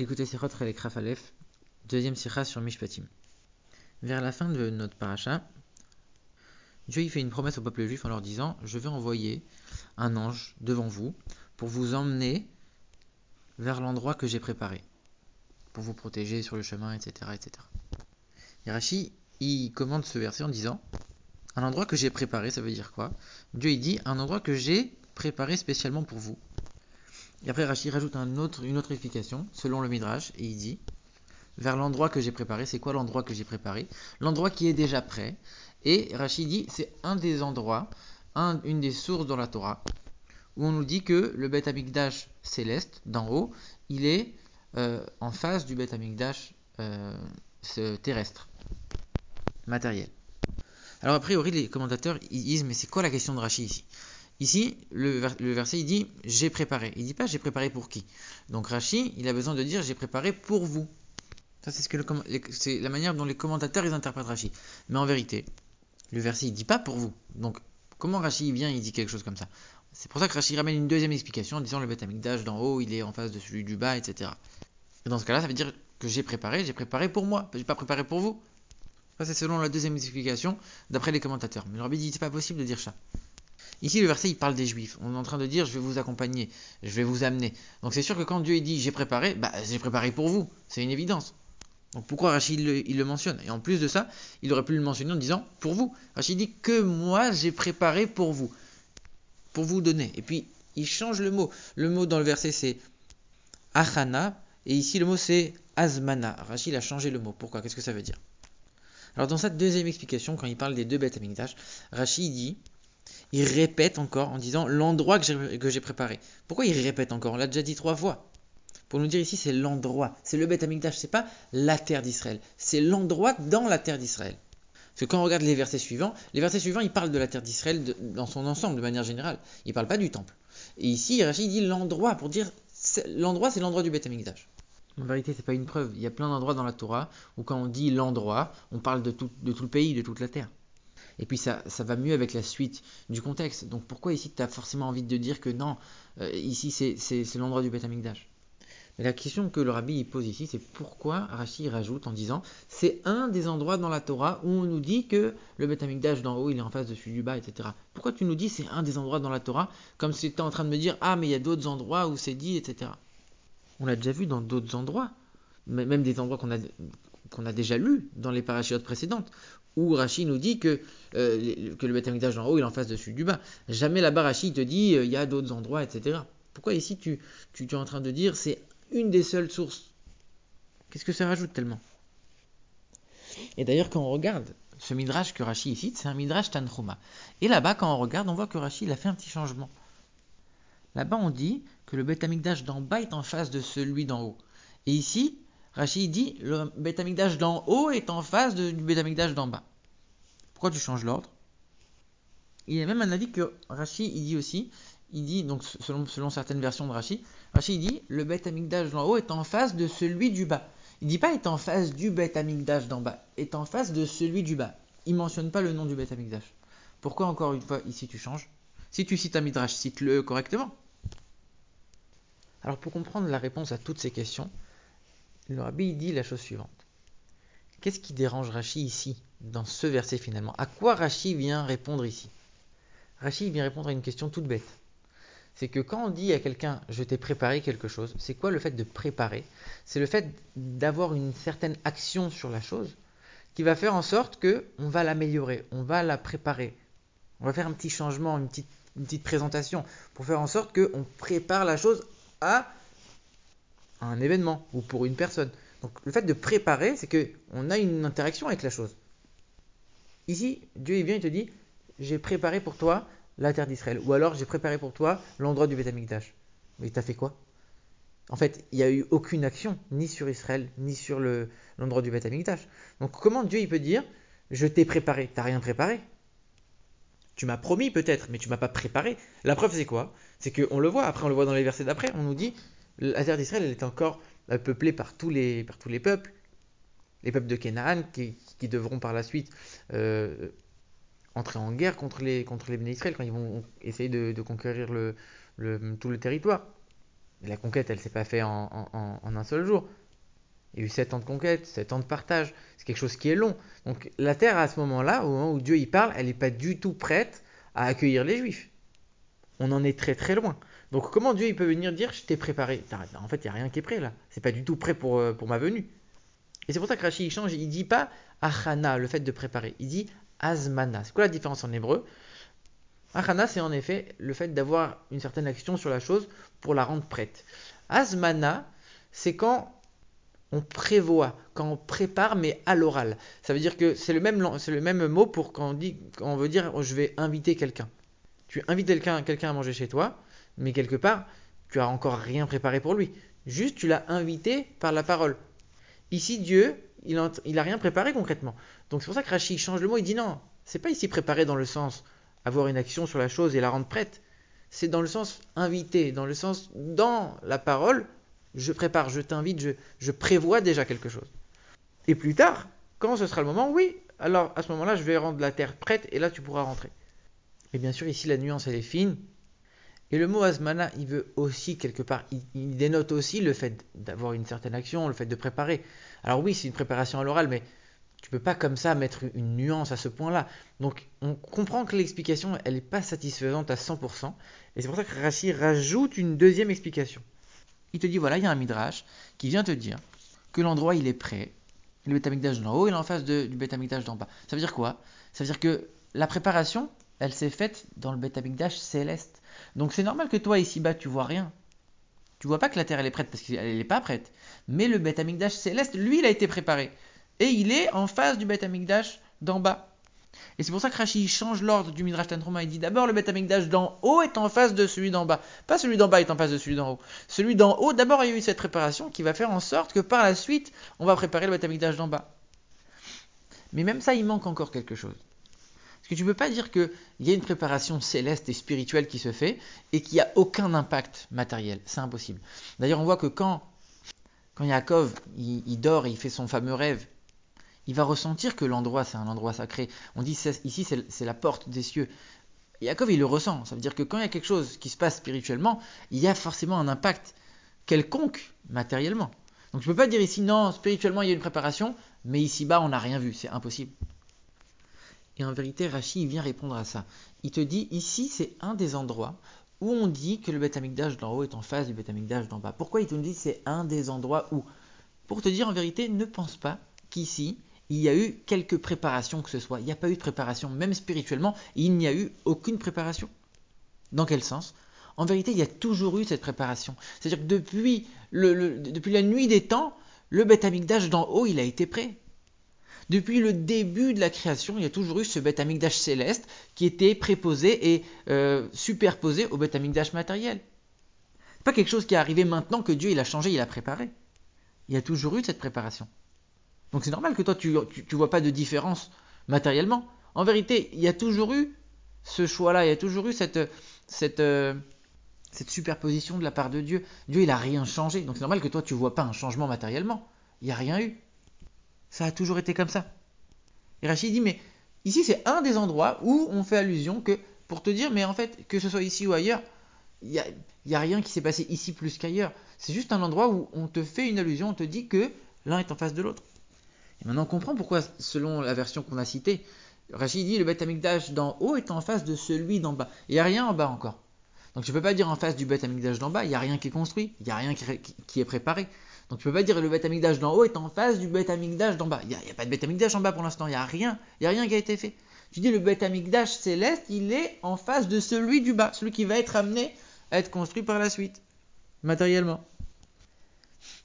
Écoutez Sichot Chelek Rafalef, deuxième sikha sur Mishpatim. Vers la fin de notre paracha, Dieu y fait une promesse au peuple juif en leur disant Je vais envoyer un ange devant vous pour vous emmener vers l'endroit que j'ai préparé, pour vous protéger sur le chemin, etc. etc. Et il commande ce verset en disant Un endroit que j'ai préparé, ça veut dire quoi? Dieu il dit Un endroit que j'ai préparé spécialement pour vous. Et après, Rachid rajoute une autre explication, selon le Midrash, et il dit vers l'endroit que j'ai préparé. C'est quoi l'endroit que j'ai préparé? L'endroit qui est déjà prêt. Et Rachid dit c'est un des endroits, un, une des sources dans la Torah, où on nous dit que le Beth Amikdash céleste, d'en haut, il est euh, en face du Beth Amikdash euh, terrestre, matériel. Alors, a priori, les commentateurs ils disent mais c'est quoi la question de Rachid ici? Ici, le, verset, il dit j'ai préparé. Il dit pas j'ai préparé pour qui? Donc Rashi, il a besoin de dire j'ai préparé pour vous. Ça, c'est la manière dont les commentateurs ils interprètent Rashi. Mais en vérité, le verset il dit pas pour vous. Donc comment Rashi vient, il dit quelque chose comme ça? C'est pour ça que Rashi ramène une deuxième explication en disant le d'âge d'en haut, il est en face de celui du bas, etc. Et dans ce cas-là, ça veut dire que j'ai préparé, j'ai préparé pour moi, j'ai pas préparé pour vous. Ça, c'est selon la deuxième explication d'après les commentateurs. Mais le rabbi dit c'est pas possible de dire ça. Ici, le verset, il parle des juifs. On est en train de dire, je vais vous accompagner, je vais vous amener. Donc c'est sûr que quand Dieu dit, j'ai préparé, bah, j'ai préparé pour vous. C'est une évidence. Donc pourquoi Rachid il le, mentionne? Et en plus de ça, il aurait pu le mentionner en disant, pour vous. Rachid dit, que moi j'ai préparé pour vous. Pour vous donner. Et puis, il change le mot. Le mot dans le verset, c'est achana. Et ici, le mot, c'est azmana. Rachid a changé le mot. Pourquoi? Qu'est-ce que ça veut dire? Alors dans cette deuxième explication, quand il parle des deux bêtes Rachid dit il répète encore en disant l'endroit que j'ai préparé. Pourquoi il répète encore? On l'a déjà dit trois fois. Pour nous dire ici, c'est l'endroit. C'est le Beth Amikdash, c'est pas la terre d'Israël. C'est l'endroit dans la terre d'Israël. Parce que quand on regarde les versets suivants, les versets suivants, ils parlent de la terre d'Israël dans son ensemble, de manière générale. Ils ne parlent pas du temple. Et ici, Rachid dit l'endroit pour dire l'endroit, c'est l'endroit du Beth Amikdash. En vérité, c'est pas une preuve. Il y a plein d'endroits dans la Torah où quand on dit l'endroit, on parle de tout le pays, de toute la terre. Et puis ça, ça va mieux avec la suite du contexte. Donc pourquoi ici tu as forcément envie de dire que non, euh, ici c'est l'endroit du Beth Amikdash? Mais la question que le rabbi pose ici, c'est pourquoi Rashi rajoute en disant c'est un des endroits dans la Torah où on nous dit que le Beth Amikdash d'en haut il est en face de celui du bas, etc. Pourquoi tu nous dis c'est un des endroits dans la Torah comme si tu étais en train de me dire ah mais il y a d'autres endroits où c'est dit, etc. On l'a déjà vu dans d'autres endroits, même des endroits qu'on a a déjà lu dans les parachutes précédentes, où Rachid nous dit que, euh, le Beth d'en haut il est en face de celui du bas. Jamais là-bas Rachid te dit euh, il y a d'autres endroits, etc. Pourquoi ici tu, tu, es en train de dire c'est une des seules sources? Qu'est-ce que ça rajoute tellement? Et d'ailleurs quand on regarde ce midrash que Rachid cite, c'est un midrash Tanchuma. Et là-bas quand on regarde, on voit que Rachid a fait un petit changement. Là-bas on dit que le Beth d'en bas est en face de celui d'en haut. Et ici, Rachid dit le Beth d'en haut est en face du Beth d'en bas. Pourquoi tu changes l'ordre? Il y a même un avis que Rachid il dit aussi, il dit donc selon, certaines versions de Rachid, Rachid dit le Beth d'en haut est en face de celui du bas. Il dit pas est en face du Beth d'en bas, est en face de celui du bas. Il mentionne pas le nom du Beth Pourquoi encore une fois ici tu changes? Si tu cites un midrash, cite-le correctement. Alors pour comprendre la réponse à toutes ces questions, le rabbi dit la chose suivante. Qu'est-ce qui dérange Rachi ici, dans ce verset finalement? À quoi Rachi vient répondre ici? Rachi vient répondre à une question toute bête. C'est que quand on dit à quelqu'un je t'ai préparé quelque chose, c'est quoi le fait de préparer? C'est le fait d'avoir une certaine action sur la chose qui va faire en sorte que on va l'améliorer, on va la préparer. On va faire un petit changement, une petite, une petite présentation pour faire en sorte qu'on prépare la chose à un événement ou pour une personne. Donc le fait de préparer, c'est que on a une interaction avec la chose. Ici, Dieu il vient et te dit j'ai préparé pour toi la terre d'Israël. Ou alors j'ai préparé pour toi l'endroit du Beth Mais t'as fait quoi? En fait, il n'y a eu aucune action ni sur Israël ni sur l'endroit du Beth Donc comment Dieu il peut dire je t'ai préparé, t'as rien préparé? Tu m'as promis peut-être, mais tu m'as pas préparé. La preuve, c'est quoi? C'est qu'on le voit, après on le voit dans les versets d'après, on nous dit la terre d'Israël, elle est encore peuplée par tous les, par tous les peuples, les peuples de Canaan qui, devront par la suite euh, entrer en guerre contre les, contre les Israël quand ils vont essayer de, conquérir le, tout le territoire. la conquête, elle s'est pas faite en, un seul jour. Il y a eu 7 ans de conquête, 7 ans de partage. C'est quelque chose qui est long. Donc la terre, à ce moment-là, au moment où Dieu y parle, elle n'est pas du tout prête à accueillir les Juifs. On en est très très loin. Donc comment Dieu il peut venir dire je t'ai préparé? En fait, il n'y a rien qui est prêt là. C'est pas du tout prêt pour, euh, pour ma venue. Et c'est pour ça que Rashi il change. Il dit pas achana, le fait de préparer. Il dit azmana. C'est quoi la différence en hébreu? Achana, c'est en effet le fait d'avoir une certaine action sur la chose pour la rendre prête. Azmana, c'est quand on prévoit, quand on prépare, mais à l'oral. Ça veut dire que c'est le même, le même mot pour quand on dit, quand on veut dire, je vais inviter quelqu'un. Tu invites quelqu'un, à manger chez toi, mais quelque part, tu as encore rien préparé pour lui. Juste, tu l'as invité par la parole. Ici, Dieu, il n'a rien préparé concrètement. Donc c'est pour ça que Rachid change le mot. Il dit non, c'est pas ici préparé dans le sens avoir une action sur la chose et la rendre prête. C'est dans le sens invité, dans le sens dans la parole, je prépare, je t'invite, je prévois déjà quelque chose. Et plus tard, quand ce sera le moment, oui, alors à ce moment-là, je vais rendre la terre prête et là tu pourras rentrer. Et bien sûr, ici, la nuance, elle est fine. Et le mot asmana, il veut aussi, quelque part, il, dénote aussi le fait d'avoir une certaine action, le fait de préparer. Alors oui, c'est une préparation à l'oral, mais tu peux pas comme ça mettre une nuance à ce point-là. Donc on comprend que l'explication, elle n'est pas satisfaisante à 100%. Et c'est pour ça que Rashi rajoute une deuxième explication. Il te dit, voilà, il y a un midrash qui vient te dire que l'endroit, il est prêt. Le bétamigdash d'en haut, il est en face du bétamigdash d'en bas. Ça veut dire quoi? Ça veut dire que la préparation, elle s'est faite dans le Betamikdash céleste. Donc c'est normal que toi ici-bas tu vois rien. Tu vois pas que la terre elle est prête parce qu'elle n'est pas prête. Mais le Betamikdash céleste, lui, il a été préparé. Et il est en face du Betamikdash d'en bas. Et c'est pour ça que Rashi change l'ordre du Midrash Tantruma. Il dit d'abord le Betamikdash d'en haut est en face de celui d'en bas. Pas celui d'en bas est en face de celui d'en haut. Celui d'en haut, d'abord il y a eu cette préparation qui va faire en sorte que par la suite, on va préparer le Betamikdash d'en bas. Mais même ça, il manque encore quelque chose. Parce que tu ne peux pas dire qu'il y a une préparation céleste et spirituelle qui se fait et qu'il n'y a aucun impact matériel. C'est impossible. D'ailleurs, on voit que quand, quand Yaakov dort et il fait son fameux rêve, il va ressentir que l'endroit c'est un endroit sacré. On dit ici c'est la porte des cieux. Yaakov il le ressent. Ça veut dire que quand il y a quelque chose qui se passe spirituellement, il y a forcément un impact quelconque matériellement. Donc je ne peux pas dire ici non, spirituellement il y a une préparation, mais ici bas on n'a rien vu. C'est impossible. Et en vérité, Rashi vient répondre à ça. Il te dit ici, c'est un des endroits où on dit que le Beth d'en haut est en face du Beth d'en bas. Pourquoi il te dit c'est un des endroits où? Pour te dire en vérité, ne pense pas qu'ici, il y a eu quelques préparations que ce soit. Il n'y a pas eu de préparation, même spirituellement, il n'y a eu aucune préparation. Dans quel sens? En vérité, il y a toujours eu cette préparation. C'est-à-dire que depuis, la nuit des temps, le Beth d'en haut, il a été prêt. Depuis le début de la création, il y a toujours eu ce Beth Amikdash céleste qui était préposé et euh, superposé au Beth Amikdash matériel. C'est pas quelque chose qui est arrivé maintenant que Dieu il a changé, il a préparé. Il y a toujours eu cette préparation. Donc c'est normal que toi tu, tu, vois pas de différence matériellement. En vérité, il y a toujours eu ce choix-là, il y a toujours eu cette, euh, superposition de la part de Dieu. Dieu, il a rien changé. Donc c'est normal que toi, tu vois pas un changement matériellement. Il n'y a rien eu. Ça a toujours été comme ça. Et Rachid dit, mais ici c'est un des endroits où on fait allusion que, pour te dire, mais en fait, que ce soit ici ou ailleurs, il n'y a, a rien qui s'est passé ici plus qu'ailleurs. C'est juste un endroit où on te fait une allusion, on te dit que l'un est en face de l'autre. Et maintenant on comprend pourquoi, selon la version qu'on a citée, Rachid dit le Beth Amikdash d'en haut est en face de celui d'en bas. Il n'y a rien en bas encore. Donc je ne peux pas dire en face du Beth Amikdash d'en bas, il n'y a rien qui est construit, il n'y a rien qui est préparé. Donc tu peux pas dire le bêta d'en haut est en face du bêta d'en bas. Il n'y a, pas de bêta en bas pour l'instant, il n'y a rien, il y a rien qui a été fait. Tu dis le bêta céleste, il est en face de celui du bas, celui qui va être amené à être construit par la suite, matériellement.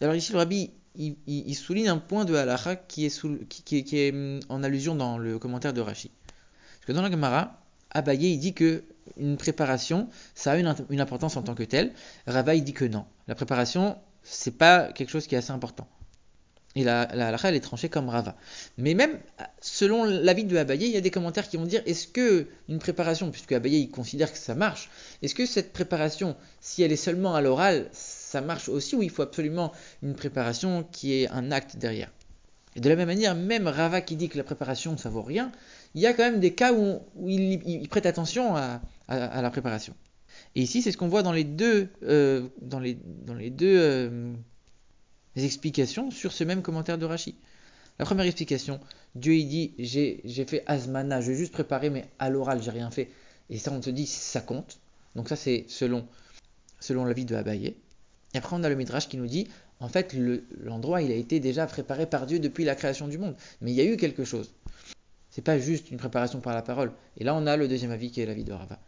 Alors ici le rabbi, il, souligne un point de halakha qui est, hum, en allusion dans le commentaire de Rashi. Parce que dans la Gemara, Abaye il dit que une préparation, ça a une, une importance en tant que telle. Rava il dit que non. La préparation, c'est pas quelque chose qui est assez important. Et la, la elle est tranchée comme Rava. Mais même selon l'avis de Abaye, il y a des commentaires qui vont dire est-ce que une préparation, puisque Abaye il considère que ça marche, est-ce que cette préparation, si elle est seulement à l'oral, ça marche aussi ou il faut absolument une préparation qui est un acte derrière? Et de la même manière, même Rava qui dit que la préparation ça vaut rien, il y a quand même des cas où, il, prête attention à la préparation. Et ici, c'est ce qu'on voit dans les deux, euh, dans les, dans les deux euh, explications sur ce même commentaire de Rashi. La première explication, Dieu il dit j'ai fait Asmana, je vais juste préparer, mais à l'oral, j'ai rien fait. Et ça, on te dit ça compte. Donc, ça, c'est selon, selon l'avis de Abaye. Et après, on a le Midrash qui nous dit en fait, l'endroit, il a été déjà préparé par Dieu depuis la création du monde. Mais il y a eu quelque chose. C'est pas juste une préparation par la parole. Et là, on a le deuxième avis qui est l'avis de Rava.